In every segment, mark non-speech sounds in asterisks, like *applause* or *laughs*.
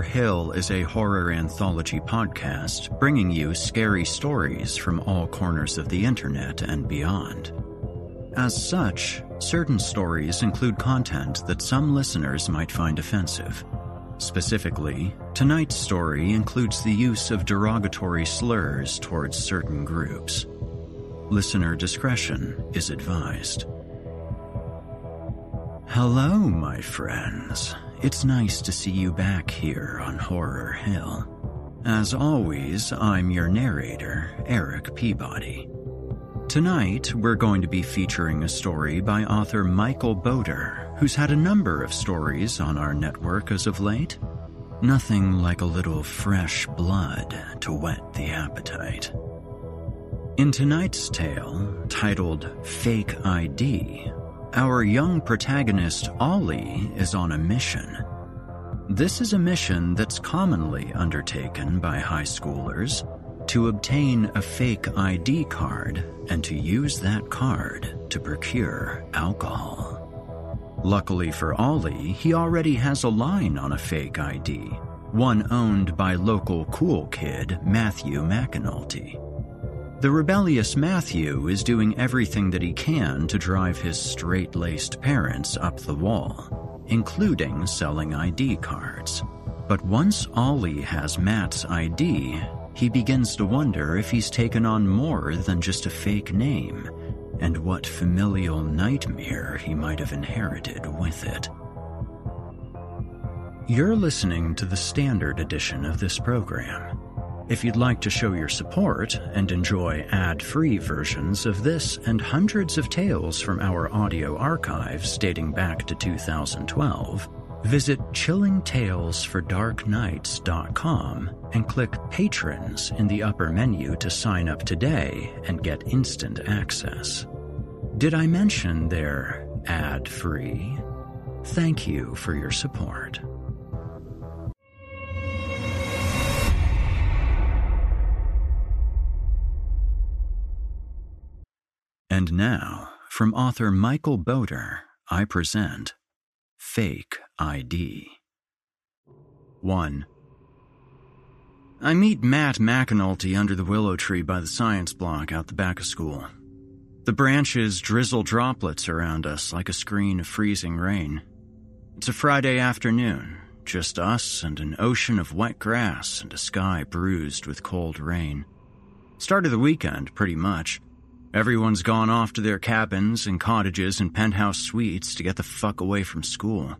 Horror Hill is a horror anthology podcast bringing you scary stories from all corners of the internet and beyond. As such, certain stories include content that some listeners might find offensive. Specifically, tonight's story includes the use of derogatory slurs towards certain groups. Listener discretion is advised. Hello, my friends. It's nice to see you back here on Horror Hill. As always, I'm your narrator, Erik Peabody. Tonight, we're going to be featuring a story by author Michael Botur, who's had a number of stories on our network as of late. Nothing like a little fresh blood to whet the appetite. In tonight's tale, titled Fake ID, our young protagonist, Ollie, is on a mission. This is a mission that's commonly undertaken by high schoolers to obtain a fake ID card and to use that card to procure alcohol. Luckily for Ollie, he already has a line on a fake ID, one owned by local cool kid Matthew McAnulty. The rebellious Matthew is doing everything that he can to drive his straight laced parents up the wall, including selling ID cards. But once Ollie has Matt's ID, he begins to wonder if he's taken on more than just a fake name, and what familial nightmare he might have inherited with it. You're listening to the standard edition of this program. If you'd like to show your support and enjoy ad free versions of this and hundreds of tales from our audio archives dating back to 2012, visit chillingtalesfordarknights.com and click Patrons in the upper menu to sign up today and get instant access. Did I mention they're ad free? Thank you for your support. And now, from author Michael Botur, I present Fake ID. 1. I meet Matt McAnulty under the willow tree by the science block out the back of school. The branches drizzle droplets around us like a screen of freezing rain. It's a Friday afternoon, just us and an ocean of wet grass and a sky bruised with cold rain. Start of the weekend, pretty much. Everyone's gone off to their cabins and cottages and penthouse suites to get the fuck away from school.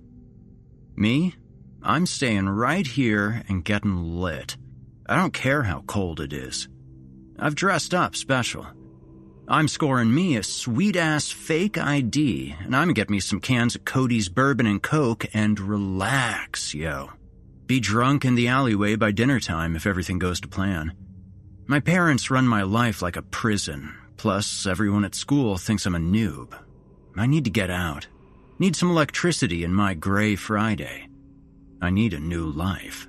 Me? I'm staying right here and getting lit. I don't care how cold it is. I've dressed up special. I'm scoring me a sweet ass fake ID, and I'm gonna get me some cans of Cody's bourbon and coke and relax, yo. Be drunk in the alleyway by dinner time if everything goes to plan. My parents run my life like a prison, plus everyone at school thinks I'm a noob. I need to get out. Need some electricity in my gray Friday. I need a new life.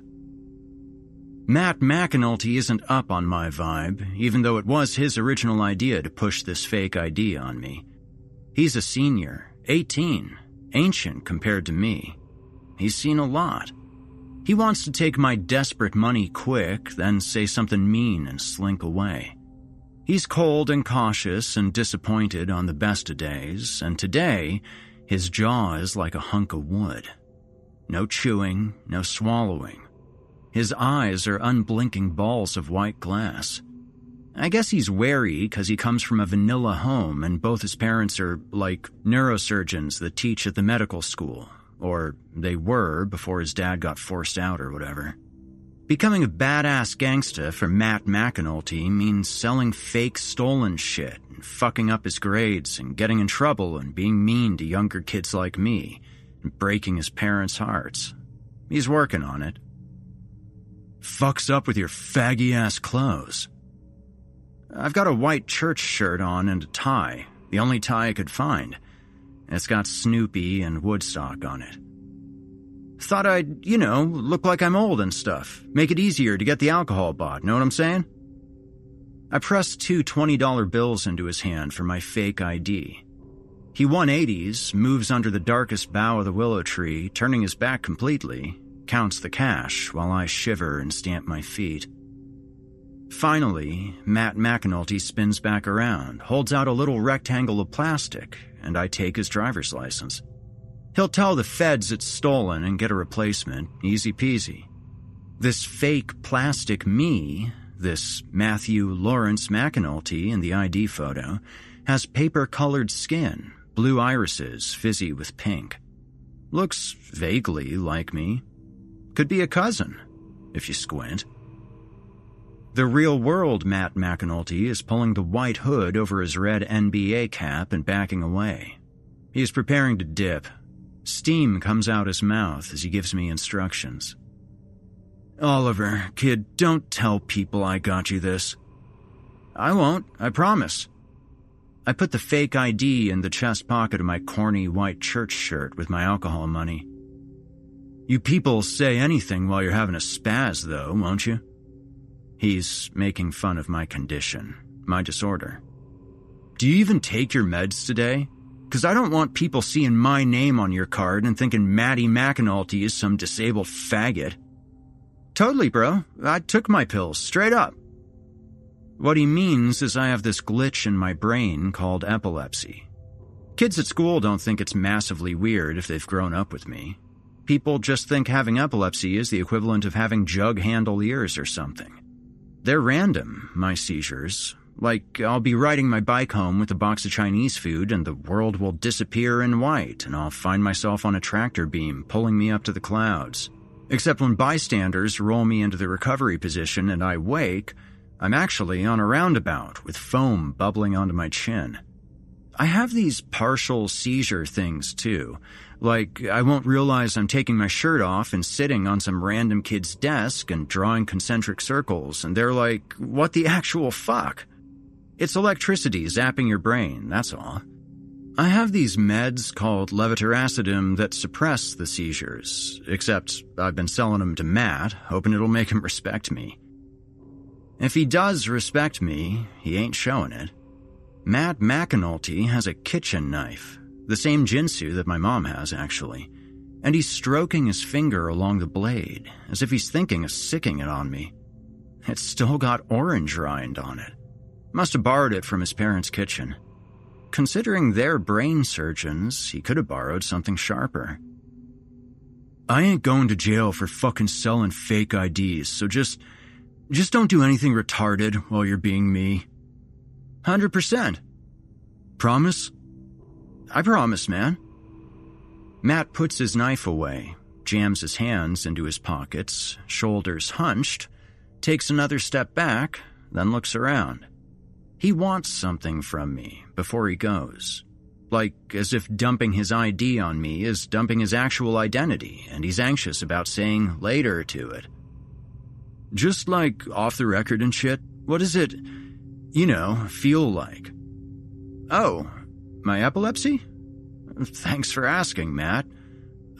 Matt McAnulty isn't up on my vibe, even though it was his original idea to push this fake ID on me. He's a senior, 18, ancient compared to me. He's seen a lot. He wants to take my desperate money quick, then say something mean and slink away. He's cold and cautious and disappointed on the best of days, and today, his jaw is like a hunk of wood. No chewing, no swallowing, his eyes are unblinking balls of white glass. I guess he's wary because he comes from a vanilla home and both his parents are like neurosurgeons that teach at the medical school. Or they were before his dad got forced out or whatever. Becoming a badass gangsta for Matt McAnulty means selling fake stolen shit and fucking up his grades and getting in trouble and being mean to younger kids like me and breaking his parents' hearts. He's working on it fucks up with your faggy ass clothes. I've got a white church shirt on and a tie, the only tie I could find. It's got Snoopy and Woodstock on it. Thought I'd, you know, look like I'm old and stuff. Make it easier to get the alcohol bought, know what I'm saying? I pressed two $20 bills into his hand for my fake ID. He 180s, moves under the darkest bough of the willow tree, turning his back completely, counts the cash while I shiver and stamp my feet. Finally, Matt McAnulty spins back around, holds out a little rectangle of plastic, and I take his driver's license. He'll tell the feds it's stolen and get a replacement, easy peasy. This fake plastic me, this Matthew Lawrence McAnulty in the ID photo, has paper colored skin, blue irises fizzy with pink. Looks vaguely like me, could be a cousin, if you squint. The real world Matt McAnulty is pulling the white hood over his red NBA cap and backing away. He is preparing to dip. Steam comes out his mouth as he gives me instructions. Oliver, kid, don't tell people I got you this. I won't, I promise. I put the fake ID in the chest pocket of my corny white church shirt with my alcohol money. You people say anything while you're having a spaz, though, won't you? He's making fun of my condition, my disorder. Do you even take your meds today? Because I don't want people seeing my name on your card and thinking Matty McAnulty is some disabled faggot. Totally, bro. I took my pills, straight up. What he means is I have this glitch in my brain called epilepsy. Kids at school don't think it's massively weird if they've grown up with me. People just think having epilepsy is the equivalent of having jug handle ears or something. They're random, my seizures. Like, I'll be riding my bike home with a box of Chinese food and the world will disappear in white and I'll find myself on a tractor beam pulling me up to the clouds. Except when bystanders roll me into the recovery position and I wake, I'm actually on a roundabout with foam bubbling onto my chin. I have these partial seizure things too, like, I won't realize I'm taking my shirt off and sitting on some random kid's desk and drawing concentric circles, and they're like, what the actual fuck? It's electricity zapping your brain, that's all. I have these meds called levetiracetam that suppress the seizures, except I've been selling them to Matt, hoping it'll make him *laughs* respect me. If he does respect me, he ain't showing it. Matt McAnulty has a kitchen knife, the same Ginsu that my mom has, actually, and he's stroking his finger along the blade as if he's thinking of sicking it on me. It's still got orange rind on it. Must have borrowed it from his parents' kitchen. Considering they're brain surgeons, he could have borrowed something sharper. I ain't going to jail for fucking selling fake IDs, so just. just don't do anything retarded while you're being me. 100%. Promise? I promise, man. Matt puts his knife away, jams his hands into his pockets, shoulders hunched, takes another step back, then looks around. He wants something from me before he goes. Like as if dumping his ID on me is dumping his actual identity, and he's anxious about saying later to it. Just like off the record and shit, what does it, you know, feel like? Oh, my epilepsy? Thanks for asking, Matt.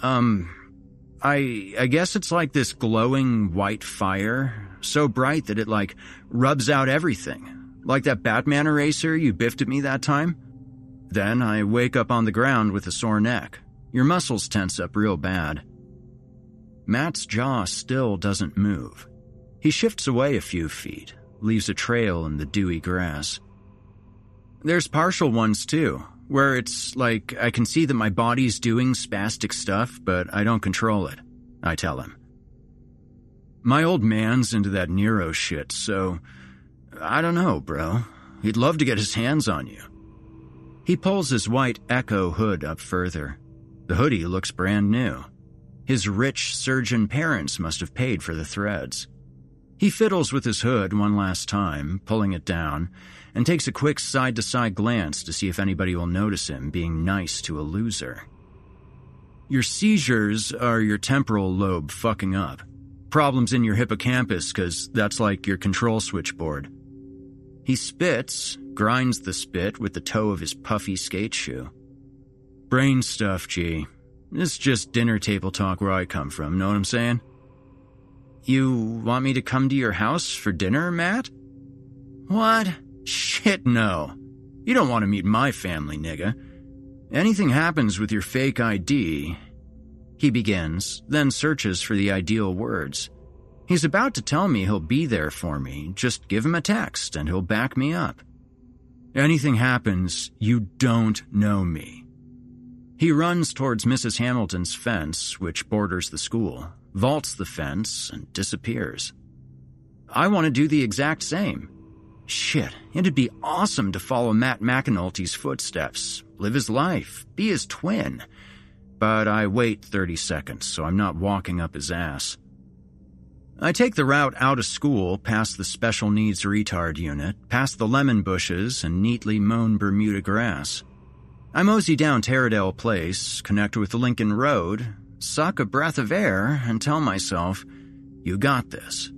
Um, I I guess it's like this glowing white fire, so bright that it like rubs out everything. Like that Batman eraser you biffed at me that time? Then I wake up on the ground with a sore neck. Your muscles tense up real bad. Matt's jaw still doesn't move. He shifts away a few feet, leaves a trail in the dewy grass. There's partial ones too, where it's like I can see that my body's doing spastic stuff, but I don't control it, I tell him. My old man's into that neuro shit, so I don't know, bro. He'd love to get his hands on you. He pulls his white Ecko hood up further. The hoodie looks brand new. His rich surgeon parents must have paid for the threads. He fiddles with his hood one last time, pulling it down, and takes a quick side to side glance to see if anybody will notice him being nice to a loser. Your seizures are your temporal lobe fucking up. Problems in your hippocampus, because that's like your control switchboard. He spits, grinds the spit with the toe of his puffy skate shoe. Brain stuff, G. It's just dinner table talk where I come from, know what I'm saying? You want me to come to your house for dinner, Matt? What? Shit, no. You don't want to meet my family, nigga. Anything happens with your fake ID. He begins, then searches for the ideal words. He's about to tell me he'll be there for me. Just give him a text and he'll back me up. Anything happens, you don't know me. He runs towards Mrs. Hamilton's fence, which borders the school, vaults the fence, and disappears. I want to do the exact same. Shit, it'd be awesome to follow Matt McAnulty's footsteps, live his life, be his twin. But I wait 30 seconds, so I'm not walking up his ass. I take the route out of school, past the special needs retard unit, past the lemon bushes and neatly mown Bermuda grass. I mosey down Taradale Place, connect with Lincoln Road, suck a breath of air, and tell myself, you got this.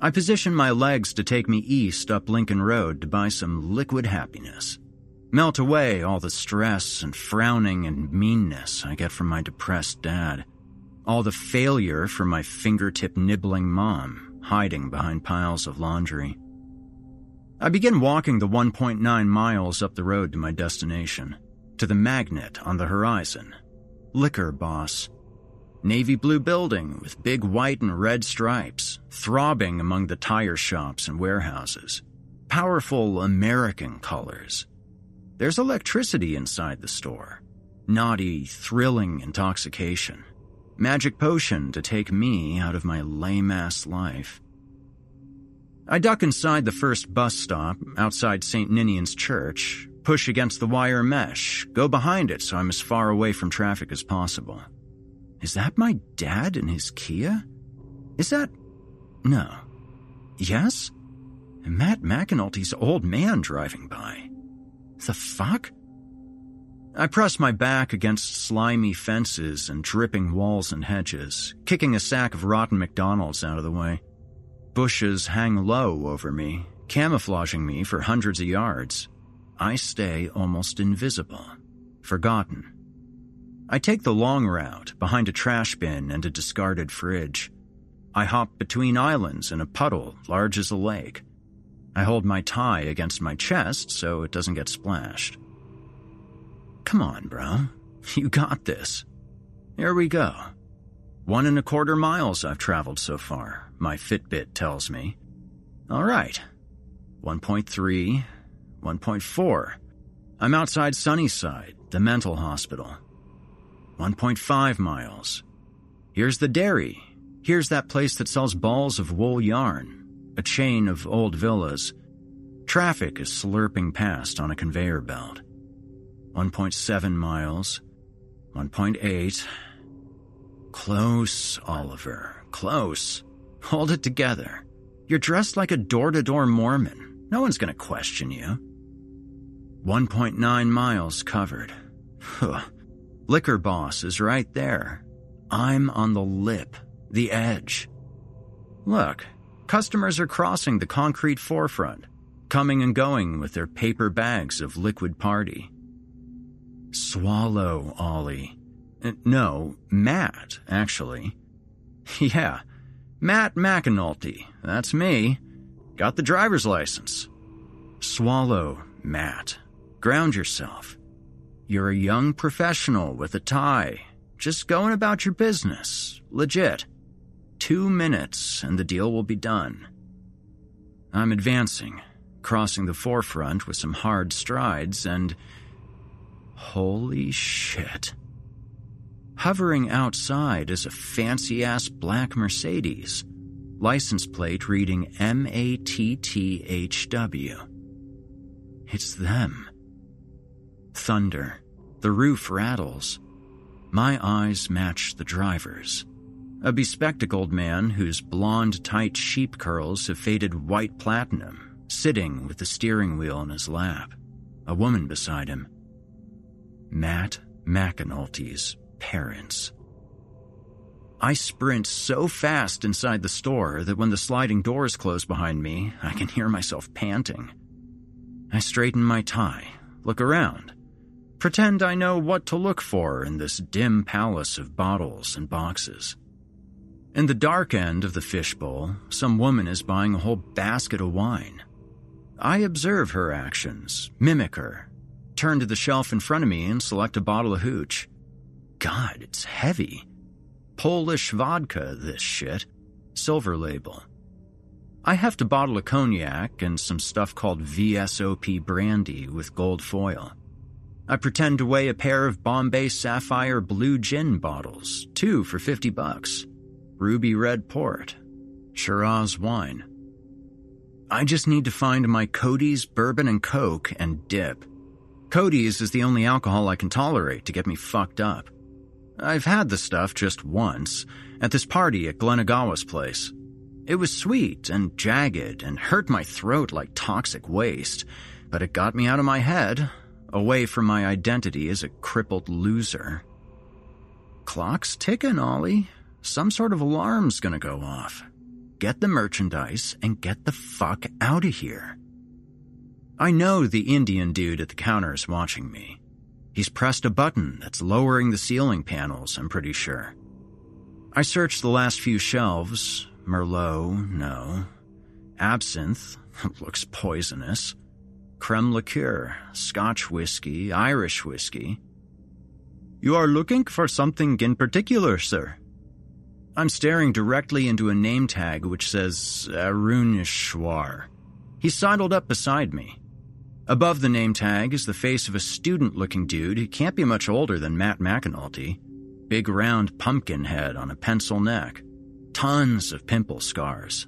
I position my legs to take me east up Lincoln Road to buy some liquid happiness. Melt away all the stress and frowning and meanness I get from my depressed dad. All the failure from my fingertip nibbling mom, hiding behind piles of laundry. I begin walking the 1.9 miles up the road to my destination, to the magnet on the horizon. Liquor Boss. Navy blue building with big white and red stripes, throbbing among the tire shops and warehouses. Powerful American colors. There's electricity inside the store. Naughty, thrilling intoxication magic potion to take me out of my lame ass life. I duck inside the first bus stop outside St. Ninian's Church, push against the wire mesh, go behind it so I'm as far away from traffic as possible. Is that my dad in his Kia? Is that. No. Yes? Matt McAnulty's old man driving by. The fuck? I press my back against slimy fences and dripping walls and hedges, kicking a sack of rotten McDonald's out of the way. Bushes hang low over me, camouflaging me for hundreds of yards. I stay almost invisible, forgotten. I take the long route behind a trash bin and a discarded fridge. I hop between islands in a puddle large as a lake. I hold my tie against my chest so it doesn't get splashed. Come on, bro. You got this. Here we go. One and a quarter miles I've traveled so far, my Fitbit tells me. All right. 1.3, 1.4. I'm outside Sunnyside, the mental hospital. 1.5 miles. Here's the dairy. Here's that place that sells balls of wool yarn, a chain of old villas. Traffic is slurping past on a conveyor belt. 1.7 miles. 1.8. Close, Oliver. Close. Hold it together. You're dressed like a door to door Mormon. No one's gonna question you. 1.9 miles covered. Liquor boss is right there. I'm on the lip, the edge. Look, customers are crossing the concrete forefront, coming and going with their paper bags of liquid party. Swallow, Ollie. Uh, no, Matt, actually. *laughs* Yeah, Matt McAnulty. That's me. Got the driver's license. Swallow, Matt. Ground yourself. You're a young professional with a tie, just going about your business. Legit. Two minutes and the deal will be done. I'm advancing, crossing the forefront with some hard strides, and. Holy shit. Hovering outside is a fancy ass black Mercedes, license plate reading M A T T H W. It's them. Thunder. The roof rattles. My eyes match the driver's. A bespectacled man whose blonde, tight sheep curls have faded white platinum, sitting with the steering wheel in his lap. A woman beside him. Matt McAnulty's parents. I sprint so fast inside the store that when the sliding doors close behind me, I can hear myself panting. I straighten my tie, look around, pretend I know what to look for in this dim palace of bottles and boxes. In the dark end of the fishbowl, some woman is buying a whole basket of wine. I observe her actions, mimic her, turn to the shelf in front of me and select a bottle of hooch. God, it's heavy. Polish vodka, this shit. Silver label. I have a bottle of cognac and some stuff called VSOP brandy with gold foil. I pretend to weigh a pair of Bombay Sapphire Blue Gin bottles, two for 50 bucks. Ruby Red Port. Shiraz wine. I just need to find my Cody's Bourbon and Coke and dip. Cody's is the only alcohol I can tolerate to get me fucked up. I've had the stuff just once, at this party at Glenagawa's place. It was sweet and jagged and hurt my throat like toxic waste, but it got me out of my head, away from my identity as a crippled loser. Clock's ticking, Ollie. Some sort of alarm's gonna go off. Get the merchandise and get the fuck out of here. I know the Indian dude at the counter is watching me. He's pressed a button that's lowering the ceiling panels, I'm pretty sure. I searched the last few shelves. Merlot, no. Absinthe, *laughs* looks poisonous. Creme liqueur, Scotch whiskey, Irish whiskey. You are looking for something in particular, sir? I'm staring directly into a name tag which says Aruneshwar. He sidled up beside me. Above the name tag is the face of a student looking dude who can't be much older than Matt McAnulty. Big round pumpkin head on a pencil neck. Tons of pimple scars.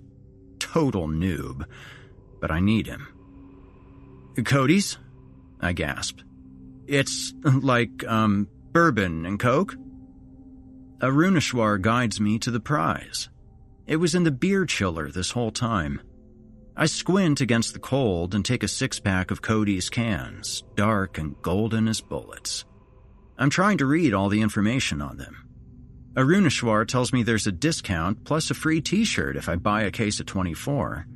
Total noob. But I need him. Cody's? I gasped. It's like, um, bourbon and coke? Aruneshwar guides me to the prize. It was in the beer chiller this whole time. I squint against the cold and take a six pack of Cody's cans, dark and golden as bullets. I'm trying to read all the information on them. Aruneshwar tells me there's a discount plus a free t shirt if I buy a case of 24.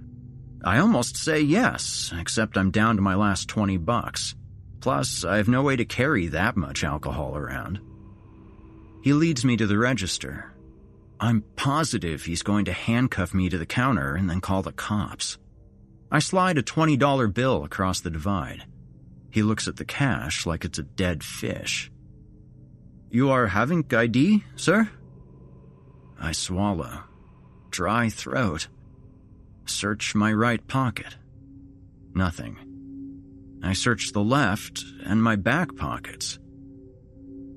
I almost say yes, except I'm down to my last 20 bucks. Plus, I have no way to carry that much alcohol around. He leads me to the register. I'm positive he's going to handcuff me to the counter and then call the cops. I slide a $20 bill across the divide. He looks at the cash like it's a dead fish. You are having ID, sir? I swallow. Dry throat. Search my right pocket. Nothing. I search the left and my back pockets.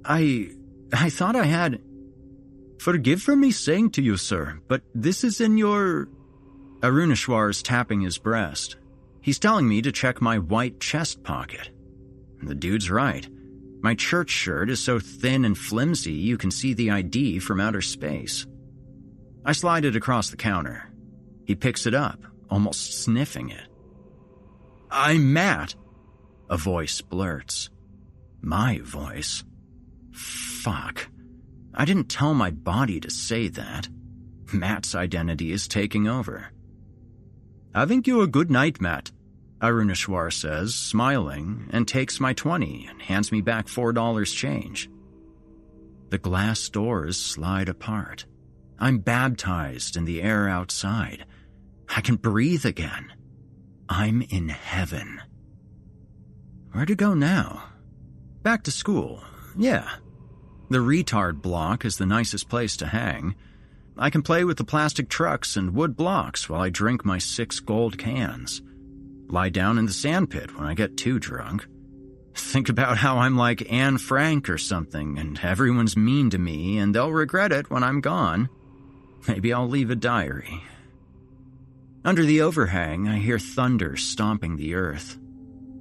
I. I thought I had. Forgive for me saying to you, sir, but this is in your. Aruneshwar is tapping his breast. He's telling me to check my white chest pocket. The dude's right. My church shirt is so thin and flimsy you can see the ID from outer space. I slide it across the counter. He picks it up, almost sniffing it. I'm Matt, a voice blurts. My voice. Fuck. I didn't tell my body to say that. Matt's identity is taking over. Having you a good night, Matt, Aruneshwar says, smiling, and takes my 20 and hands me back $4 change. The glass doors slide apart. I'm baptized in the air outside. I can breathe again. I'm in heaven. Where to go now? Back to school, yeah. The retard block is the nicest place to hang. I can play with the plastic trucks and wood blocks while I drink my six gold cans. Lie down in the sandpit when I get too drunk. Think about how I'm like Anne Frank or something, and everyone's mean to me, and they'll regret it when I'm gone. Maybe I'll leave a diary. Under the overhang, I hear thunder stomping the earth.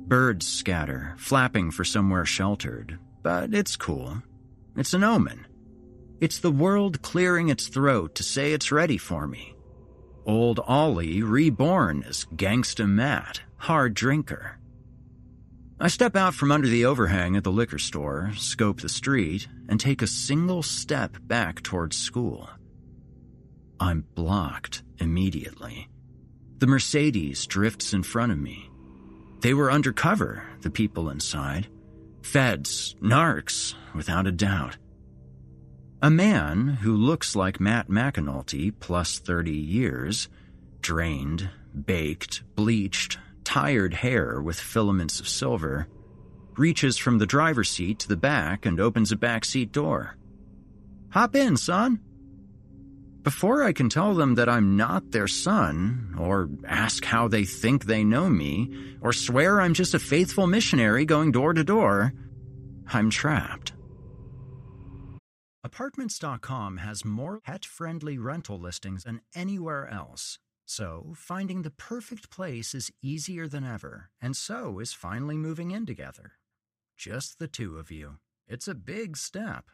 Birds scatter, flapping for somewhere sheltered, but it's cool. It's an omen. It's the world clearing its throat to say it's ready for me. Old Ollie reborn as Gangsta Matt, hard drinker. I step out from under the overhang at the liquor store, scope the street, and take a single step back towards school. I'm blocked immediately. The Mercedes drifts in front of me. They were undercover, the people inside. Feds, narcs, without a doubt. A man who looks like Matt McAnulty plus 30 years, drained, baked, bleached, tired hair with filaments of silver, reaches from the driver's seat to the back and opens a back seat door. Hop in, son. Before I can tell them that I'm not their son, or ask how they think they know me, or swear I'm just a faithful missionary going door to door, I'm trapped. Apartments.com has more pet friendly rental listings than anywhere else. So, finding the perfect place is easier than ever, and so is finally moving in together. Just the two of you. It's a big step.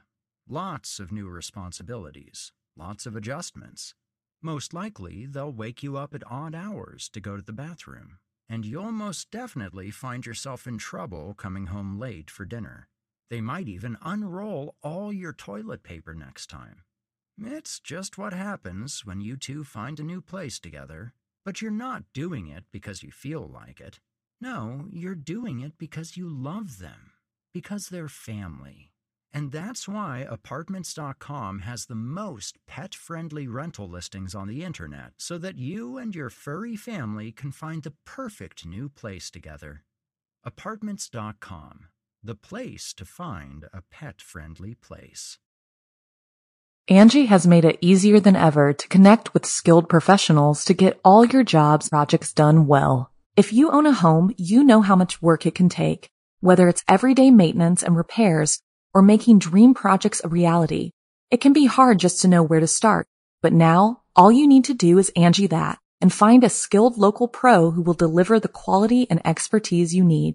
Lots of new responsibilities, lots of adjustments. Most likely, they'll wake you up at odd hours to go to the bathroom, and you'll most definitely find yourself in trouble coming home late for dinner. They might even unroll all your toilet paper next time. It's just what happens when you two find a new place together. But you're not doing it because you feel like it. No, you're doing it because you love them, because they're family. And that's why Apartments.com has the most pet friendly rental listings on the internet so that you and your furry family can find the perfect new place together. Apartments.com the place to find a pet friendly place. Angi has made it easier than ever to connect with skilled professionals to get all your jobs projects done well. If you own a home, you know how much work it can take, whether it's everyday maintenance and repairs or making dream projects a reality. It can be hard just to know where to start, but now all you need to do is Angi that and find a skilled local pro who will deliver the quality and expertise you need.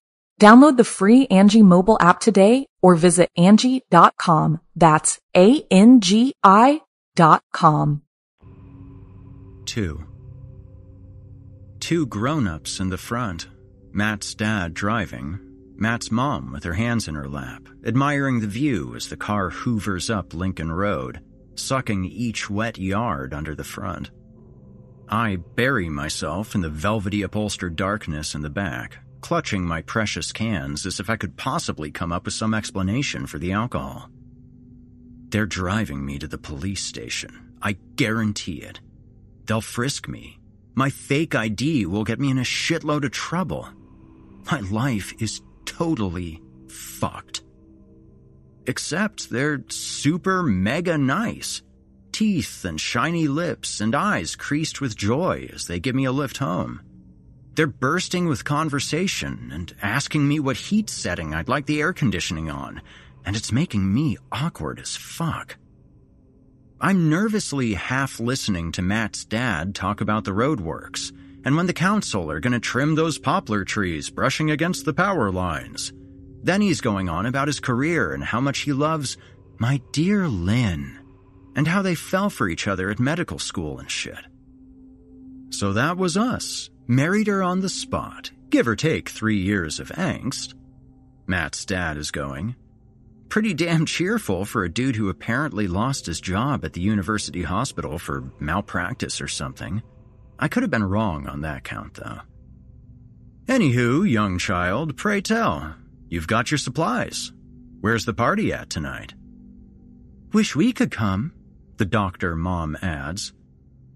Download the free Angi mobile app today or visit Angi.com. That's A-N-G-I dot com. Two. two grown ups in the front Matt's dad driving, Matt's mom with her hands in her lap, admiring the view as the car hoovers up Lincoln Road, sucking each wet yard under the front. I bury myself in the velvety upholstered darkness in the back, clutching my precious cans as if I could possibly come up with some explanation for the alcohol. They're driving me to the police station. I guarantee it. They'll frisk me. My fake ID will get me in a shitload of trouble. My life is totally fucked. Except they're super mega nice. Teeth and shiny lips and eyes creased with joy as they give me a lift home. They're bursting with conversation and asking me what heat setting I'd like the air conditioning on, and it's making me awkward as fuck. I'm nervously half listening to Matt's dad talk about the roadworks and when the council are going to trim those poplar trees brushing against the power lines. Then he's going on about his career and how much he loves my dear Lynn, and how they fell for each other at medical school and shit. So that was us. Married her on the spot, give or take three years of angst. Matt's dad is going. Pretty damn cheerful for a dude who apparently lost his job at the university hospital for malpractice or something. I could have been wrong on that count, though. Anywho, young child, pray tell. You've got your supplies. Where's the party at tonight? Wish we could come, the doctor mom adds.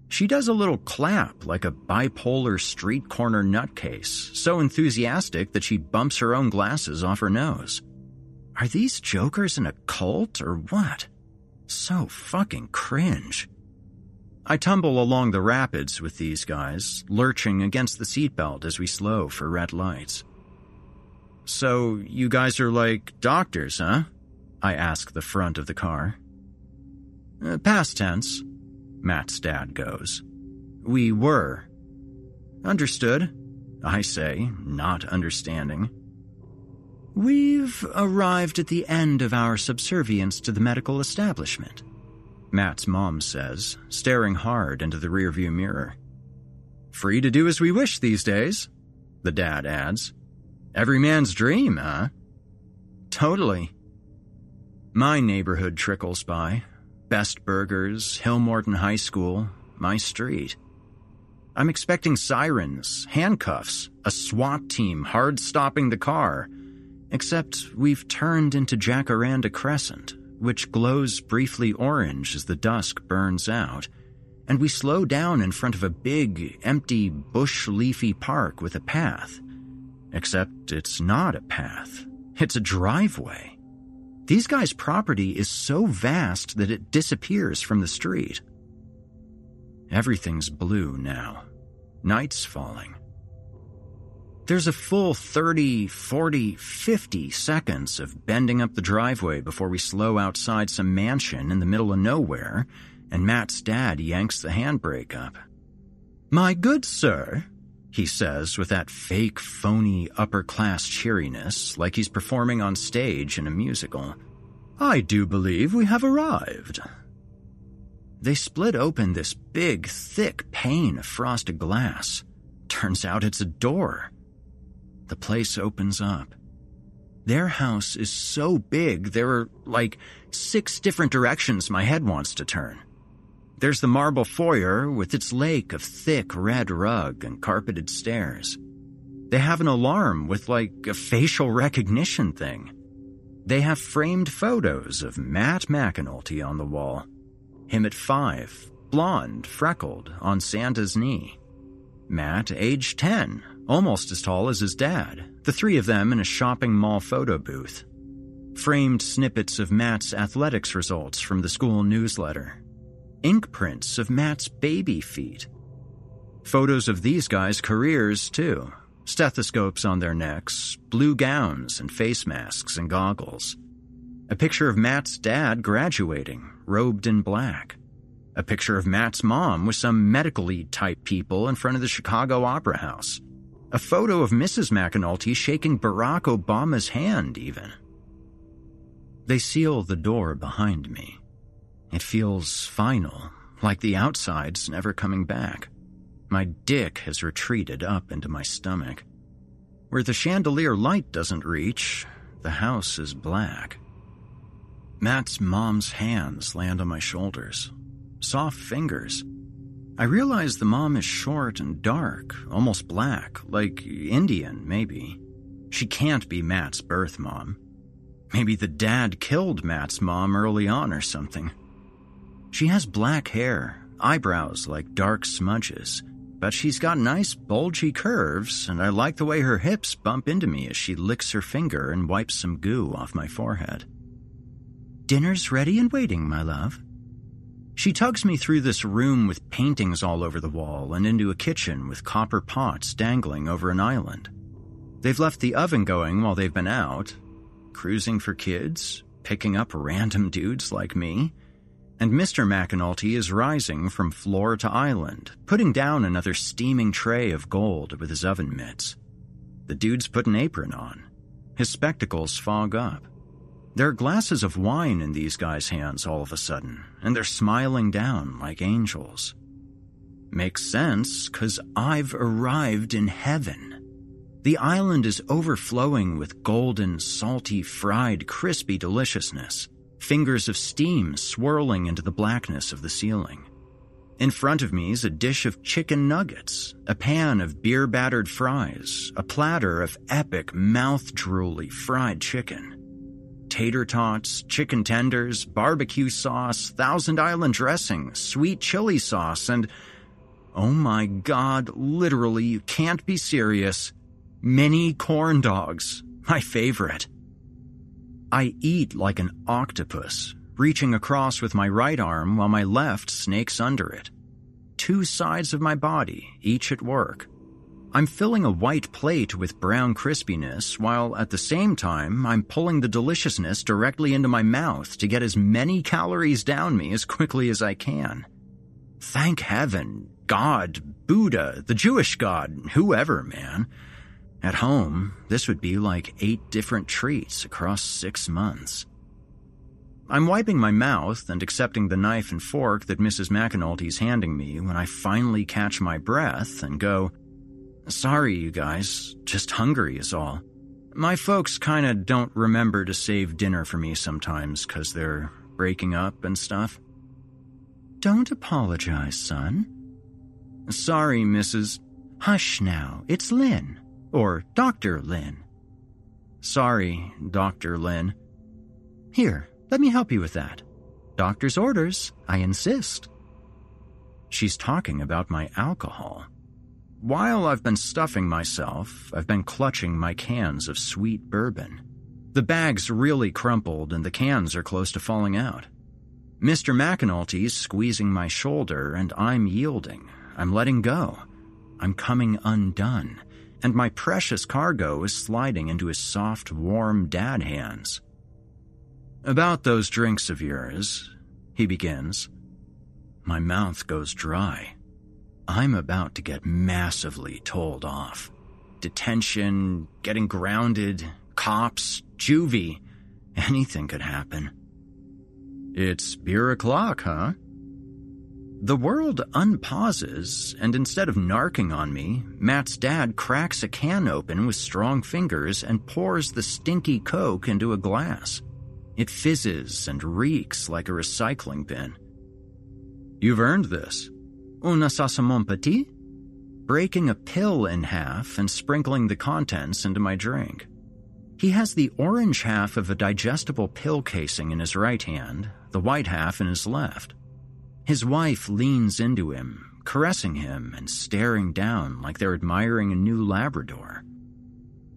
She does a little clap like a bipolar street corner nutcase, so enthusiastic that she bumps her own glasses off her nose. Are these jokers in a cult or what? So fucking cringe. I tumble along the rapids with these guys, lurching against the seatbelt as we slow for red lights. So, you guys are like doctors, huh? I ask the front of the car. Uh, past tense, Matt's dad goes. We were. Understood, I say, not understanding. We've arrived at the end of our subservience to the medical establishment. Matt's mom says, staring hard into the rearview mirror. Free to do as we wish these days, the dad adds. Every man's dream, huh? Totally. My neighborhood trickles by. Best Burgers, Hillmorton High School, my street. I'm expecting sirens, handcuffs, a SWAT team hard stopping the car. Except we've turned into Jacaranda Crescent, which glows briefly orange as the dusk burns out, and we slow down in front of a big, empty, bush leafy park with a path. Except it's not a path, it's a driveway. These guys' property is so vast that it disappears from the street. Everything's blue now. Night's falling. There's a full 30, 40, 50 seconds of bending up the driveway before we slow outside some mansion in the middle of nowhere, and Matt's dad yanks the handbrake up. My good sir, he says with that fake, phony, upper class cheeriness, like he's performing on stage in a musical. I do believe we have arrived. They split open this big, thick pane of frosted glass. Turns out it's a door the place opens up. Their house is so big, there are like six different directions my head wants to turn. There's the marble foyer with its lake of thick red rug and carpeted stairs. They have an alarm with like a facial recognition thing. They have framed photos of Matt McAnulty on the wall. Him at five, blonde, freckled, on Santa's knee. Matt, age 10, almost as tall as his dad, the three of them in a shopping mall photo booth. Framed snippets of Matt's athletics results from the school newsletter. Ink prints of Matt's baby feet. Photos of these guys' careers, too. Stethoscopes on their necks, blue gowns and face masks and goggles. A picture of Matt's dad graduating, robed in black. A picture of Matt's mom with some medically type people in front of the Chicago Opera House. A photo of Mrs. McAnulty shaking Barack Obama's hand, even. They seal the door behind me. It feels final, like the outside's never coming back. My dick has retreated up into my stomach. Where the chandelier light doesn't reach, the house is black. Matt's mom's hands land on my shoulders. Soft fingers. I realize the mom is short and dark, almost black, like Indian, maybe. She can't be Matt's birth mom. Maybe the dad killed Matt's mom early on or something. She has black hair, eyebrows like dark smudges, but she's got nice bulgy curves, and I like the way her hips bump into me as she licks her finger and wipes some goo off my forehead. Dinner's ready and waiting, my love. She tugs me through this room with paintings all over the wall and into a kitchen with copper pots dangling over an island. They've left the oven going while they've been out, cruising for kids, picking up random dudes like me. And Mr. McAnulty is rising from floor to island, putting down another steaming tray of gold with his oven mitts. The dude's put an apron on. His spectacles fog up. There are glasses of wine in these guys' hands all of a sudden, and they're smiling down like angels. Makes sense, because I've arrived in heaven. The island is overflowing with golden, salty, fried, crispy deliciousness fingers of steam swirling into the blackness of the ceiling. In front of me is a dish of chicken nuggets, a pan of beer battered fries, a platter of epic, mouth drooly fried chicken. Tater tots, chicken tenders, barbecue sauce, Thousand Island dressing, sweet chili sauce, and oh my god, literally, you can't be serious. Mini corn dogs, my favorite. I eat like an octopus, reaching across with my right arm while my left snakes under it. Two sides of my body, each at work. I'm filling a white plate with brown crispiness while at the same time I'm pulling the deliciousness directly into my mouth to get as many calories down me as quickly as I can. Thank heaven, God, Buddha, the Jewish God, whoever, man. At home, this would be like eight different treats across six months. I'm wiping my mouth and accepting the knife and fork that Mrs. McAnulty's handing me when I finally catch my breath and go, Sorry, you guys, just hungry is all. My folks kinda don't remember to save dinner for me sometimes because they're breaking up and stuff. Don't apologize, son. Sorry, Mrs. Hush now, it's Lynn or Dr. Lin. Sorry, Dr. Lin. Here, let me help you with that. Doctor's orders, I insist. She's talking about my alcohol. While I've been stuffing myself, I've been clutching my cans of sweet bourbon. The bag's really crumpled and the cans are close to falling out. Mr. McAnulty's squeezing my shoulder and I'm yielding. I'm letting go. I'm coming undone and my precious cargo is sliding into his soft, warm dad hands. About those drinks of yours, he begins. My mouth goes dry. I'm about to get massively told off. Detention, getting grounded, cops, juvie. Anything could happen. It's beer o'clock, huh? The world unpauses, and instead of narking on me, Matt's dad cracks a can open with strong fingers and pours the stinky Coke into a glass. It fizzes and reeks like a recycling bin. You've earned this. Un assassin petit? Breaking a pill in half and sprinkling the contents into my drink. He has the orange half of a digestible pill casing in his right hand, the white half in his left. His wife leans into him, caressing him and staring down like they're admiring a new Labrador.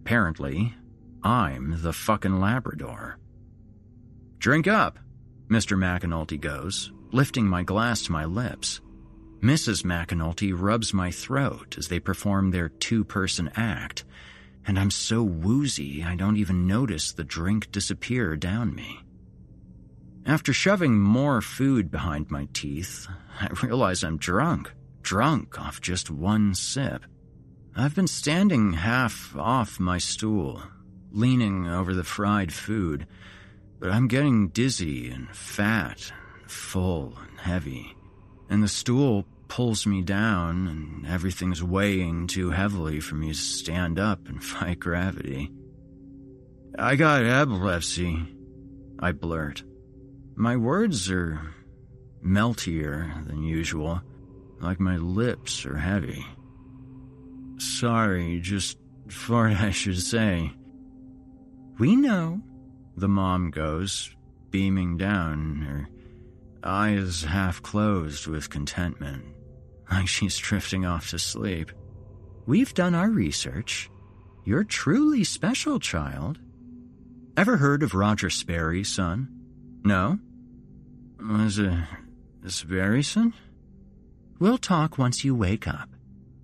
Apparently, I'm the fucking Labrador. Drink up, Mr. McAnulty goes, lifting my glass to my lips. Mrs. McAnulty rubs my throat as they perform their two person act, and I'm so woozy I don't even notice the drink disappear down me. After shoving more food behind my teeth, I realize I'm drunk, drunk off just one sip. I've been standing half off my stool, leaning over the fried food, but I'm getting dizzy and fat, and full and heavy, and the stool pulls me down, and everything's weighing too heavily for me to stand up and *laughs* fight gravity. I got epilepsy, I blurt. My words are meltier than usual, like my lips are heavy. Sorry, just thought *laughs* I should say. We know, the mom goes, beaming down, her eyes half closed with contentment, *laughs* like she's drifting off to sleep. We've done our research. You're truly special, child. Ever heard of Roger Sperry, son? No? Uh, Was it Sperry, son? We'll talk once you wake up,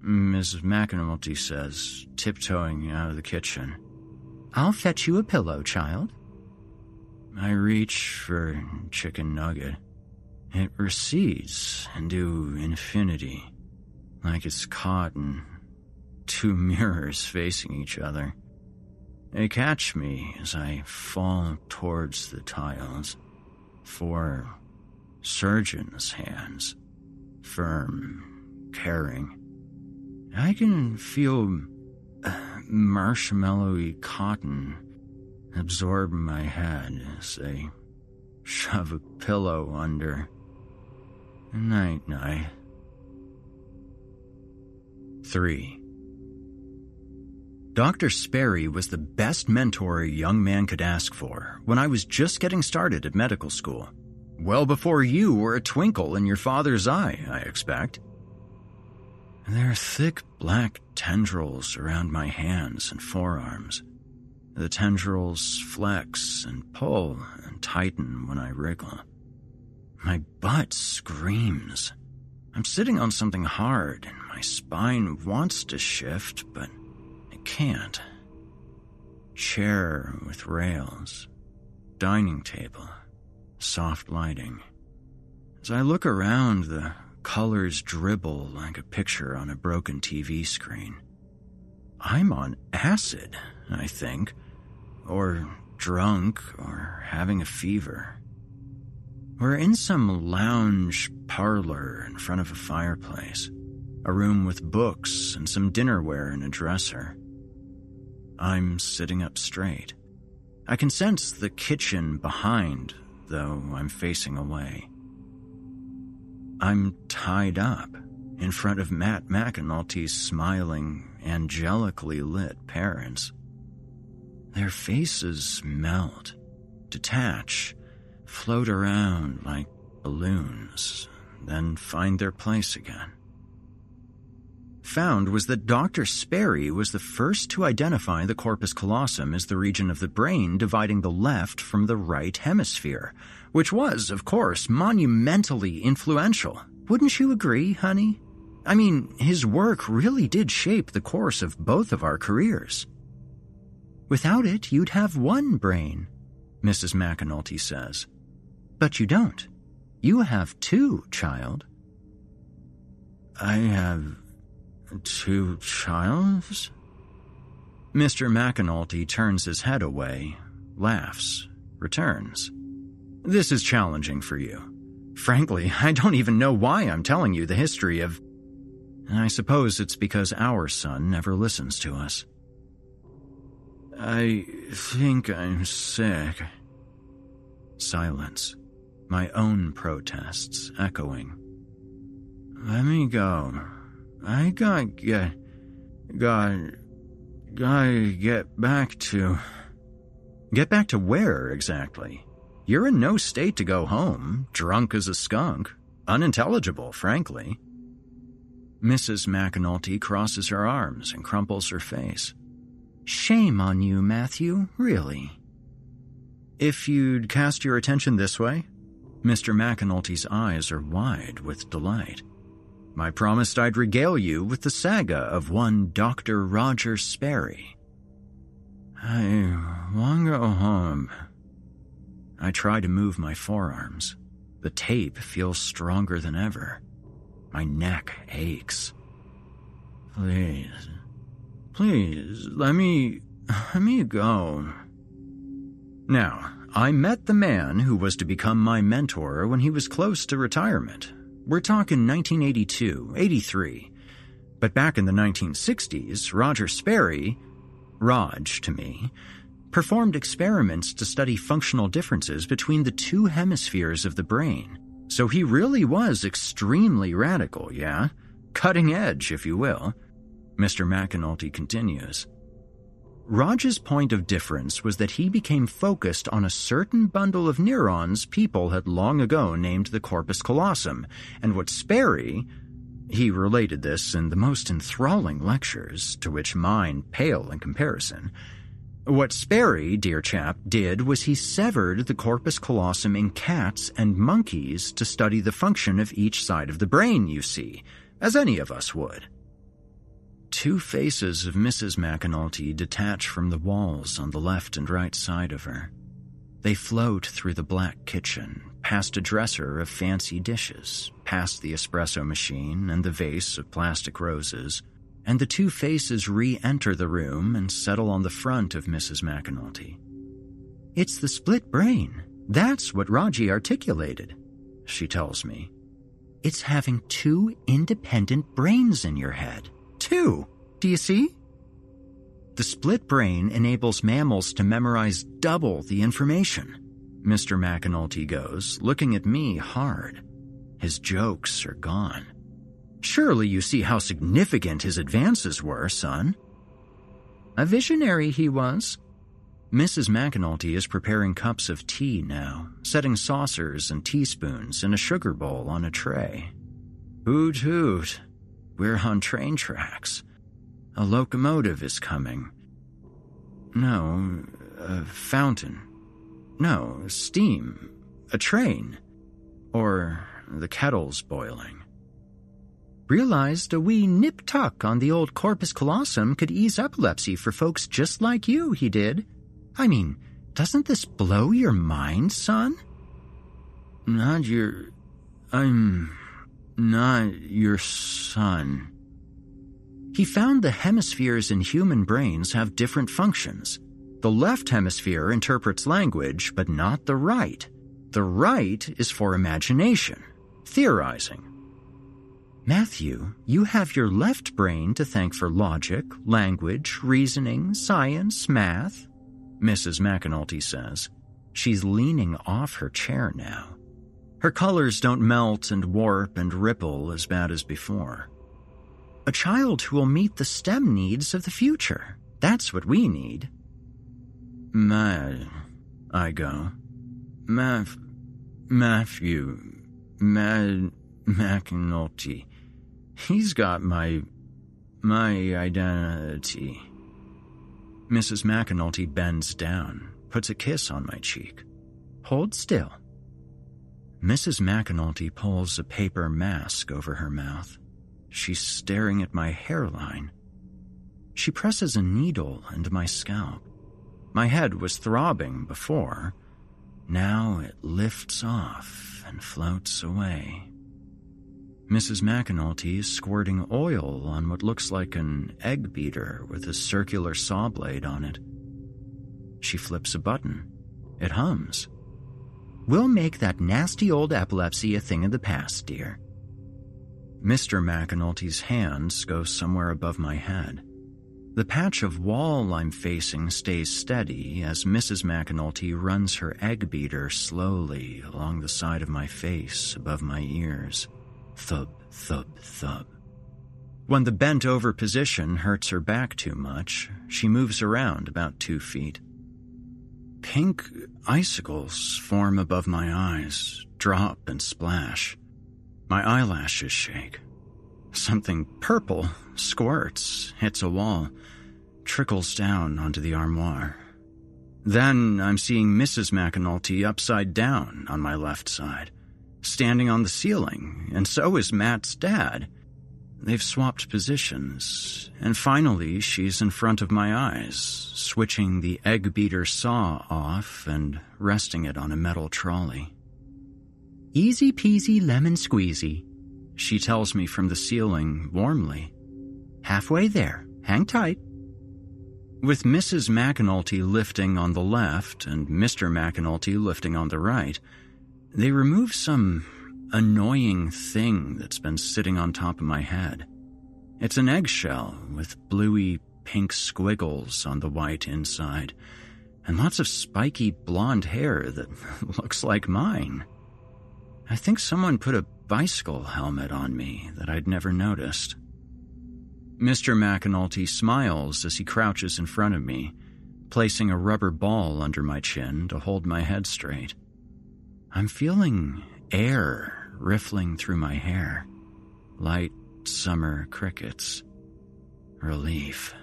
Mrs. McAnulty says, tiptoeing out of the kitchen. I'll fetch you a pillow, child. I reach for chicken nugget. It recedes into infinity, like it's caught in two *laughs* mirrors facing each other. They catch me as I fall towards the tiles. Four surgeon's hands, firm, caring. I can feel uh, marshmallowy cotton absorb my head as they shove a pillow under. Night, night. 3. Dr. Sperry was the best mentor a young man could ask for when I was just getting started at medical school. Well before you were a twinkle in your father's eye, I expect. There are thick black tendrils around my hands and forearms. The tendrils flex and pull and tighten when I wriggle. My butt screams. I'm sitting on something hard and my spine wants to shift, but can't. Chair with rails. Dining table. Soft lighting. As I look around, the colors dribble like a picture on a broken TV screen. I'm on acid, I think, or drunk, or having a fever. We're in some lounge parlor in front of a fireplace, a room with books and some dinnerware in a dresser. I'm sitting up straight. I can sense the kitchen behind, though I'm facing away. I'm tied up in front of Matt McAnulty's smiling, angelically lit parents. Their faces melt, detach, float around like balloons, then find their place again. Found was that Dr. Sperry was the first to identify the corpus callosum as the region of the brain dividing the left from the right hemisphere, which was, of course, monumentally influential. Wouldn't you agree, honey? I mean, his work really did shape the course of both of our careers. Without it, you'd have one brain, Mrs. McAnulty says. But you don't. You have two, child. I have two childs? Mr. McAnulty turns his head away, laughs, returns. This is challenging for you. Frankly, I don't even know why I'm telling you the history of. I suppose it's because our son never listens to us. I think I'm sick. Silence. My own protests echoing. Let me go. I got get got gotta get back to Get back to where exactly? You're in no state to go home, drunk as a skunk, unintelligible, frankly. Mrs. McAnulty crosses her arms and crumples her face. Shame on you, Matthew, really. If you'd cast your attention this way, Mr. McAnulty's eyes are wide with delight. I promised I'd regale you with the saga of one Dr. Roger Sperry. I want to go home. I try to move my forearms. The tape feels stronger than ever. My neck aches. Please, Please, let me. let me go. Now, I met the man who was to become my mentor when he was close to retirement. We're talking 1982, 83. But back in the 1960s, Roger Sperry, Raj to me, performed experiments to study functional differences between the two hemispheres of the brain. So he really was extremely radical, yeah? Cutting edge, if you will. Mr. McAnulty continues. Raj's point of difference was that he became focused on a certain bundle of neurons people had long ago named the corpus callosum, and what Sperry, he related this in the most enthralling lectures, to which mine pale in comparison. What Sperry, dear chap, did was he severed the corpus callosum in cats and monkeys to study the function of each side of the brain, you see, as any of us would. Two faces of Mrs. McAnulty detach from the walls on the left and right side of her. They float through the black kitchen, past a dresser of fancy dishes, past the espresso machine and the vase of plastic roses, and the two faces re enter the room and settle on the front of Mrs. McAnulty. It's the split brain. That's what Raji articulated, she tells me. It's having two independent brains in your head. Two. Do you see? The split brain enables mammals to memorize double the information. Mr. McAnulty goes, looking at me hard. His jokes are gone. Surely you see how significant his advances were, son. A visionary he was. Mrs. McAnulty is preparing cups of tea now, setting saucers and teaspoons in a sugar bowl on a tray. Hoot hoot. We're on train tracks. A locomotive is coming. No, a fountain. No, steam. A train. Or the kettle's boiling. Realized a wee nip tuck on the old corpus callosum could ease epilepsy for folks just like you, he did. I mean, doesn't this blow your mind, son? Not your. I'm not your son. He found the hemispheres in human brains have different functions. The left hemisphere interprets language, but not the right. The right is for imagination, theorizing. Matthew, you have your left brain to thank for logic, language, reasoning, science, math, Mrs. McAnulty says. She's leaning off her chair now. Her colors don't melt and warp and ripple as bad as before. A child who will meet the STEM needs of the future. That's what we need. Mad, I go. Math, Matthew, Mad, McAnulty. He's got my, my identity. Mrs. McAnulty bends down, puts a kiss on my cheek. Hold still. Mrs. McAnulty pulls a paper mask over her mouth. She's staring at my hairline. She presses a needle into my scalp. My head was throbbing before. Now it lifts off and floats away. Mrs. McAnulty is squirting oil on what looks like an egg beater with a circular saw blade on it. She flips a button. It hums. We'll make that nasty old epilepsy a thing of the past, dear. Mr. McAnulty's hands go somewhere above my head. The patch of wall I'm facing stays steady as Mrs. McAnulty runs her egg beater slowly along the side of my face above my ears. Thub, thub, thub. When the bent over position hurts her back too much, she moves around about two feet. Pink icicles form above my eyes, drop and splash. My eyelashes shake. Something purple squirts, hits a wall, trickles down onto the armoire. Then I'm seeing Mrs. McAnulty upside down on my left side, standing on the ceiling, and so is Matt's dad. They've swapped positions, and finally she's in front of my eyes, switching the egg beater saw off and resting it on a metal trolley. Easy peasy lemon squeezy, she tells me from the ceiling warmly. Halfway there, hang tight. With Mrs. McAnulty lifting on the left and Mr. McAnulty lifting on the right, they remove some annoying thing that's been sitting on top of my head. It's an eggshell with bluey pink squiggles on the white inside, and lots of spiky blonde hair that *laughs* looks like mine. I think someone put a bicycle helmet on me that I'd never noticed. Mr. McAnulty smiles as he crouches in front of me, placing a rubber ball under my chin to hold my head straight. I'm feeling air riffling through my hair, light summer crickets. Relief.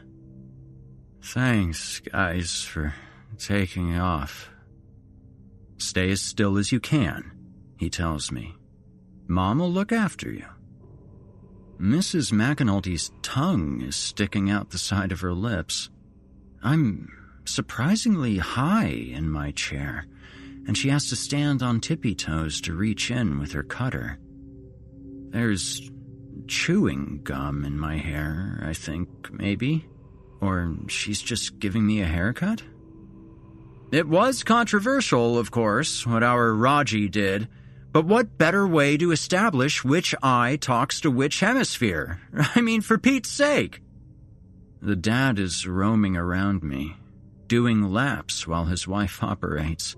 Thanks, guys, for taking off. Stay as still as you can, he tells me. Mom will look after you. Mrs. McAnulty's tongue is sticking out the side of her lips. I'm surprisingly high in my chair, and she has to stand on tippy toes to reach in with her cutter. There's chewing gum in my hair, I think, maybe. Or she's just giving me a haircut? It was controversial, of course, what our Raji did, but what better way to establish which eye talks to which hemisphere? *laughs* I mean, for Pete's sake. The dad is roaming around me, doing laps while his wife operates,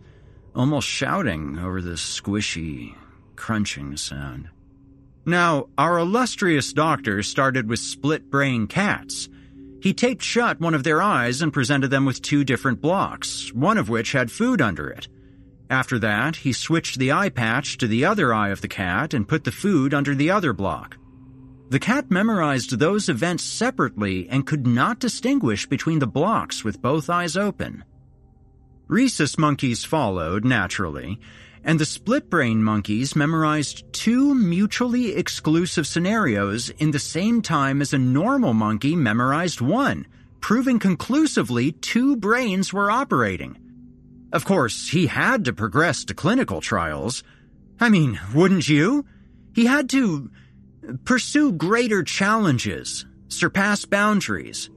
almost shouting over the squishy, crunching sound. Now, our illustrious doctor started with split brain cats. He taped shut one of their eyes and presented them with two different blocks, one of which had food under it. After that, he switched the eye patch to the other eye of the cat and put the food under the other block. The cat memorized those events separately and could not distinguish between the blocks with both eyes open. Rhesus monkeys followed, naturally, and the split brain monkeys memorized two mutually exclusive scenarios in the same time as a normal monkey memorized one, proving conclusively two brains were operating. Of course, he had to progress to clinical trials. I mean, wouldn't you? He had to pursue greater challenges, surpass boundaries.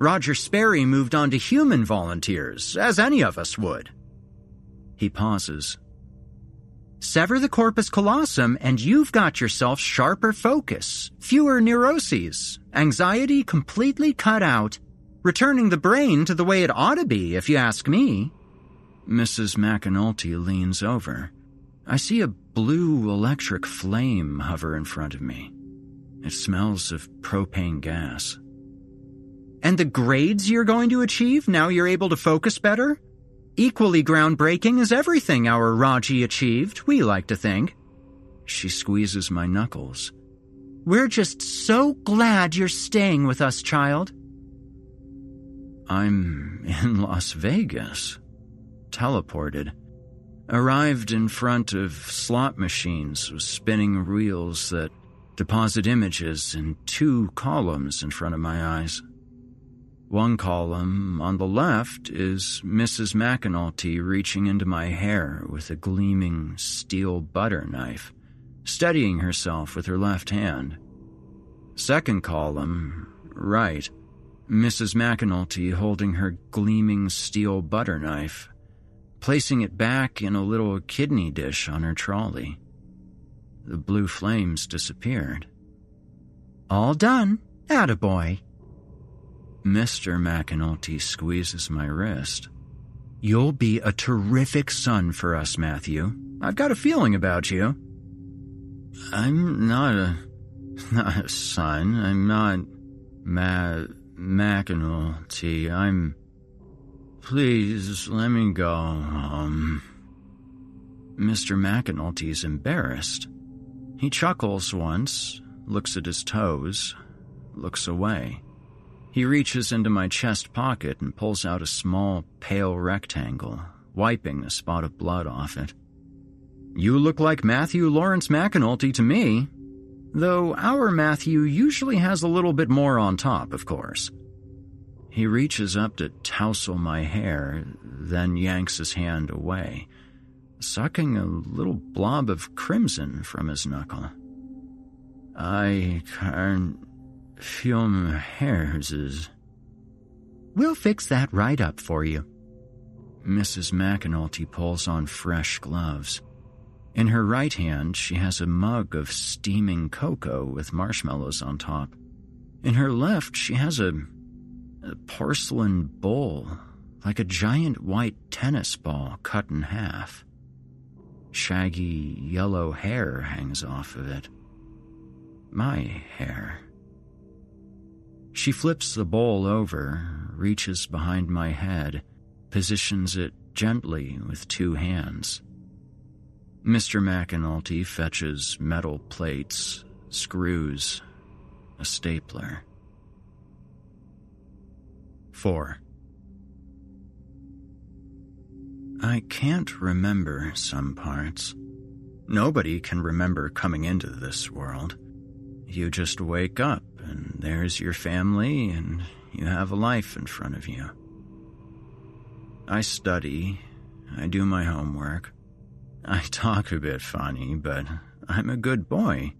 Roger Sperry moved on to human volunteers, as any of us would. He pauses. Sever the corpus callosum and you've got yourself sharper focus, fewer neuroses, anxiety completely cut out, returning the brain to the way it ought to be, if you ask me. Mrs. McAnulty leans over. I see a blue electric flame hover in front of me. It smells of propane gas. And the grades you're going to achieve now you're able to focus better? Equally groundbreaking as everything our Raji achieved, we like to think. She squeezes my knuckles. We're just so glad you're staying with us, child. I'm in Las Vegas. Teleported. Arrived in front of slot machines with spinning reels that deposit images in two columns in front of my eyes. One column on the left is Mrs. McAnulty reaching into my hair with a gleaming steel butter knife, steadying herself with her left hand. Second column, right, Mrs. McAnulty holding her gleaming steel butter knife, placing it back in a little kidney dish on her trolley. The blue flames disappeared. All done, attaboy. Mr. McAnulty squeezes my wrist. You'll be a terrific son for us, Matthew. I've got a feeling about you. I'm not a, *laughs* not a son. I'm not Ma McAnulty. I'm. Please let me go. Um. Mr. McAnulty's embarrassed. He chuckles once, looks at his toes, looks away. He reaches into my chest pocket and pulls out a small, pale rectangle, wiping a spot of blood off it. You look like Matthew Lawrence McAnulty to me, though our Matthew usually has a little bit more on top, of course. He reaches up to tousle my hair, then yanks his hand away, sucking a little blob of crimson from his knuckle. I can't is. We'll fix that right up for you. Mrs. McAnulty pulls on fresh gloves. In her right hand, she has a mug of steaming cocoa with marshmallows on top. In her left, she has a, a porcelain bowl, like a giant white tennis ball cut in half. Shaggy yellow hair hangs off of it. My hair. She flips the bowl over, reaches behind my head, positions it gently with two hands. Mr. McAnulty fetches metal plates, screws, a stapler. 4. I can't remember some parts. Nobody can remember coming into this world. You just wake up, and there's your family, and you have a life in front of you. I study, I do my homework. I talk a bit funny, but I'm a good boy.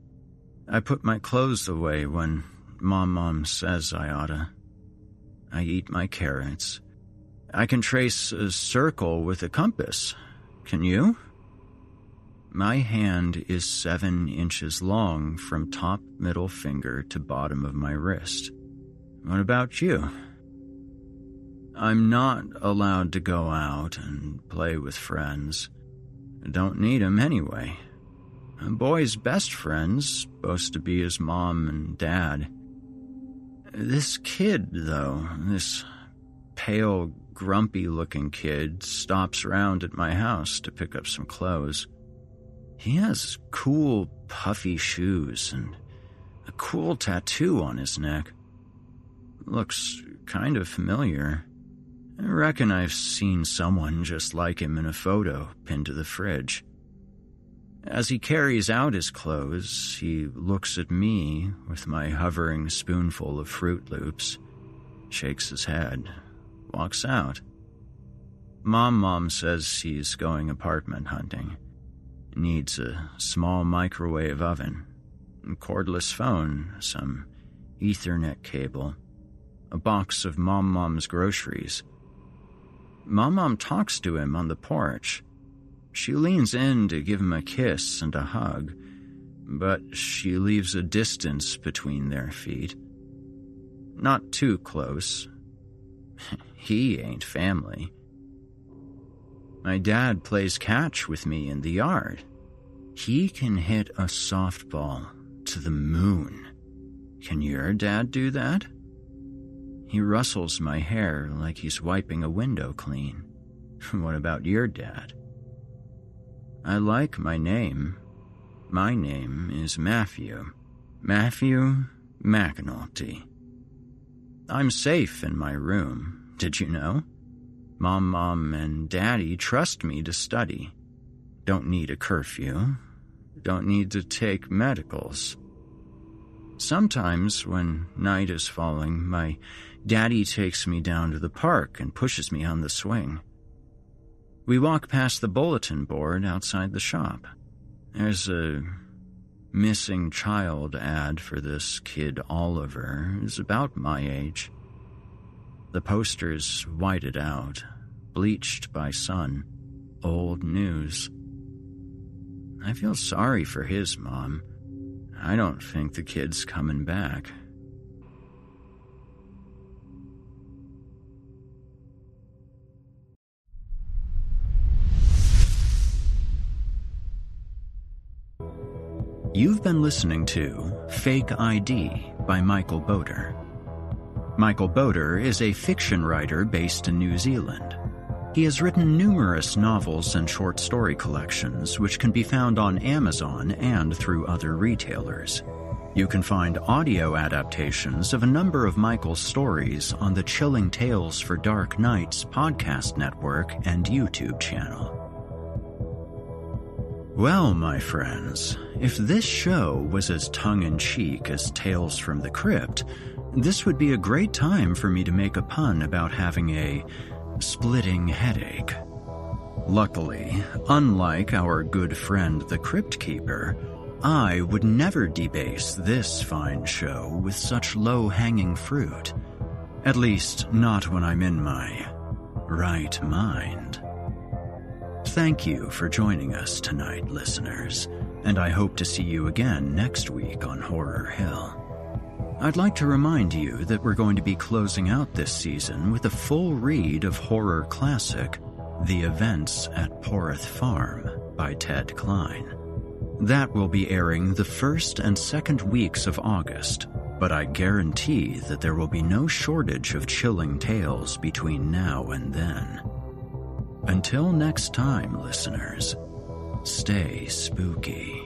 I put my clothes away when Mom Mom says I oughta. I eat my carrots. I can trace a circle with a compass. Can you? My hand is seven inches long from top middle finger to bottom of my wrist. What about you? I'm not allowed to go out and play with friends. Don't need 'em anyway. A boy's best friend's supposed to be his mom and dad. This kid, though, this pale grumpy looking kid stops around at my house to pick up some clothes. He has cool, puffy shoes and a cool tattoo on his neck. Looks kind of familiar. I reckon I've seen someone just like him in a photo pinned to the fridge. As he carries out his clothes, he looks at me with my hovering spoonful of Froot Loops, shakes his head, walks out. Mom Mom says he's going apartment hunting. Needs a small microwave oven, a cordless phone, some Ethernet cable, a box of Mom Mom's groceries. Mom Mom talks to him on the porch. She leans in to give him a kiss and a hug, but she leaves a distance between their feet. Not too close, *laughs* he ain't family. My dad plays catch with me in the yard. He can hit a softball to the moon. Can your dad do that? He rustles my hair like he's wiping a window clean. *laughs* What about your dad? I like my name. My name is Matthew. Matthew McAnulty. I'm safe in my room. Did you know? Mom, Mom, and Daddy trust me to study. Don't need a curfew. Don't need to take medicals. Sometimes, when night is falling, my daddy takes me down to the park and pushes me on the swing. We walk past the bulletin board outside the shop. There's a missing child ad for this kid Oliver, who's about my age. The posters whited out, bleached by sun, old news. I feel sorry for his mom. I don't think the kid's coming back. You've been listening to Fake ID by Michael Botur. Michael Botur is a fiction writer based in New Zealand. He has written numerous novels and short story collections, which can be found on Amazon and through other retailers. You can find audio adaptations of a number of Michael's stories on the Chilling Tales for Dark Nights podcast network and YouTube channel. Well, my friends, if this show was as tongue in cheek as Tales from the Crypt, this would be a great time for me to make a pun about having a splitting headache. Luckily, unlike our good friend the Crypt Keeper, I would never debase this fine show with such low hanging fruit. At least, not when I'm in my right mind. Thank you for joining us tonight, listeners, and I hope to see you again next week on Horror Hill. I'd like to remind you that we're going to be closing out this season with a full read of horror classic The Events at Poroth Farm by Ted Klein. That will be airing the first and second weeks of August, but I guarantee that there will be no shortage of chilling tales between now and then. Until next time, listeners, stay spooky.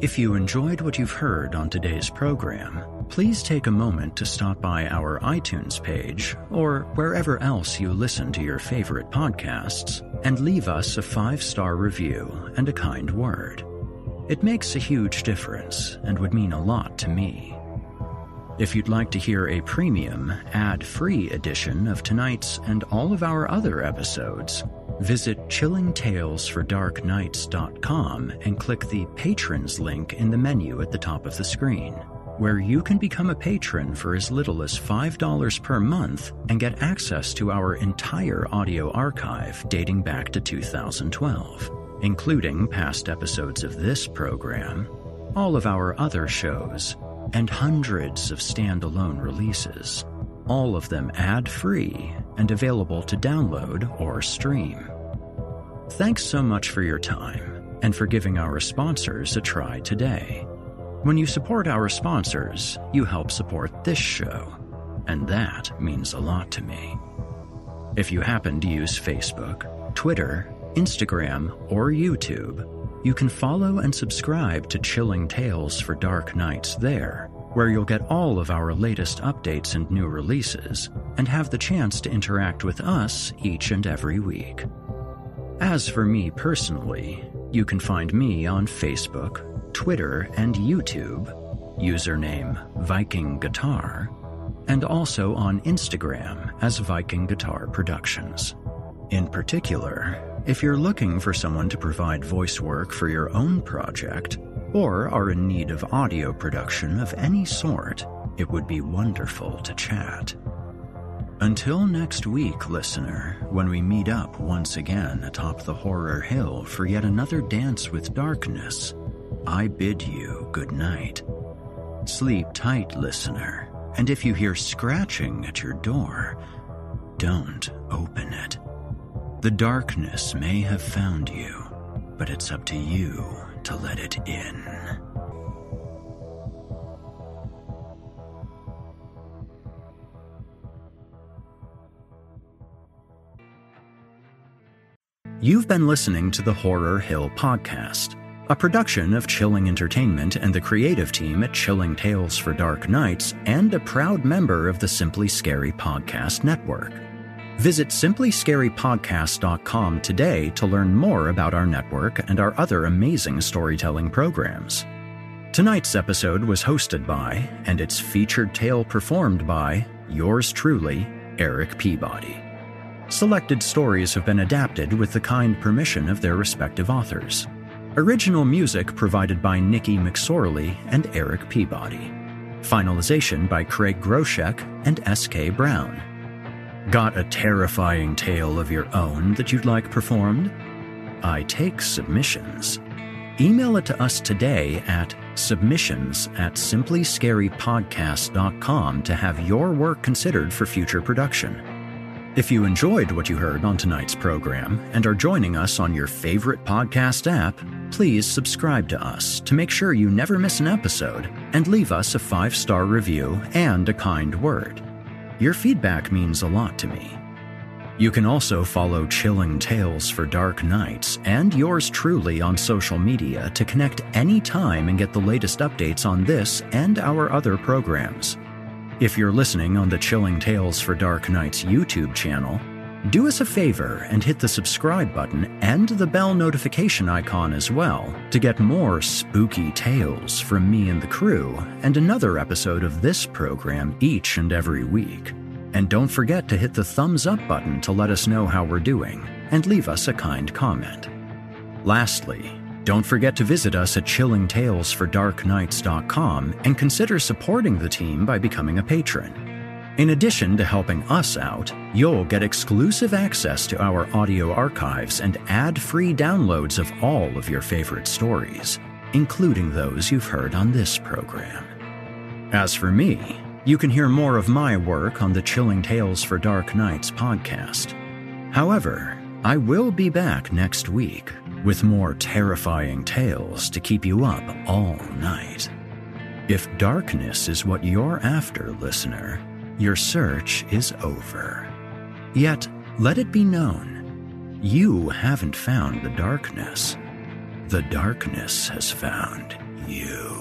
If you enjoyed what you've heard on today's program, please take a moment to stop by our iTunes page or wherever else you listen to your favorite podcasts and leave us a five star review and a kind word. It makes a huge difference and would mean a lot to me. If you'd like to hear a premium, ad free edition of tonight's and all of our other episodes, Visit chillingtalesfordarknights.com and click the Patrons link in the menu at the top of the screen, where you can become a patron for as little as $5 per month and get access to our entire audio archive dating back to 2012, including past episodes of this program, all of our other shows, and hundreds of standalone releases all of them ad free and available to download or stream. Thanks so much for your time and for giving our sponsors a try today. When you support our sponsors, you help support this show, and that means a lot to me. If you happen to use Facebook, Twitter, Instagram, or YouTube, you can follow and subscribe to Chilling Tales for Dark Nights there where you'll get all of our latest updates and new releases, and have the chance to interact with us each and every week. As for me personally, you can find me on Facebook, Twitter, and YouTube, username Viking Guitar, and also on Instagram as Viking Guitar Productions. In particular, if you're looking for someone to provide voice work for your own project, or are in need of audio production of any sort, it would be wonderful to chat. Until next week, listener, when we meet up once again atop the horror hill for yet another dance with darkness, I bid you good night. Sleep tight, listener, and if you hear scratching at your door, don't open it. The darkness may have found you, but it's up to you to let it in. You've been listening to the Horror Hill Podcast, a production of Chilling Entertainment and the creative team at Chilling Tales for Dark Nights, and a proud member of the Simply Scary Podcast Network. Visit simplyscarypodcast.com today to learn more about our network and our other amazing storytelling programs. Tonight's episode was hosted by, and its featured tale performed by, yours truly, Erik Peabody. Selected stories have been adapted with the kind permission of their respective authors. Original music provided by Nikki McSorley and Erik Peabody. Finalization by Craig Groshek and S.K. Brown. Got a terrifying tale of your own that you'd like performed? I take submissions. Email it to us today at submissions at simplyscarypodcast.com to have your work considered for future production. If you enjoyed what you heard on tonight's program and are joining us on your favorite podcast app, please subscribe to us to make sure you never miss an episode and leave us a five star review and a kind word. Your feedback means a lot to me. You can also follow Chilling Tales for Dark Nights and yours truly on social media to connect anytime and get the latest updates on this and our other programs. If you're listening on the Chilling Tales for Dark Nights YouTube channel, do us a favor and hit the subscribe button and the bell notification icon as well to get more spooky tales from me and the crew and another episode of this program each and every week. And don't forget to hit the thumbs up button to let us know how we're doing and leave us a kind comment. Lastly, don't forget to visit us at chillingtalesfordarknights.com and consider supporting the team by becoming a patron. In addition to helping us out, you'll get exclusive access to our audio archives and ad free downloads of all of your favorite stories, including those you've heard on this program. As for me, you can hear more of my work on the Chilling Tales for Dark Nights podcast. However, I will be back next week with more terrifying tales to keep you up all night. If darkness is what you're after, listener, your search is over. Yet, let it be known, you haven't found the darkness. The darkness has found you.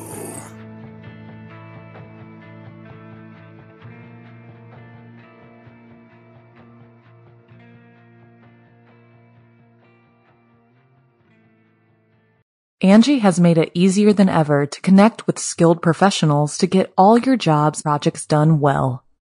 Angi has made it easier than ever to connect with skilled professionals to get all your jobs projects done well.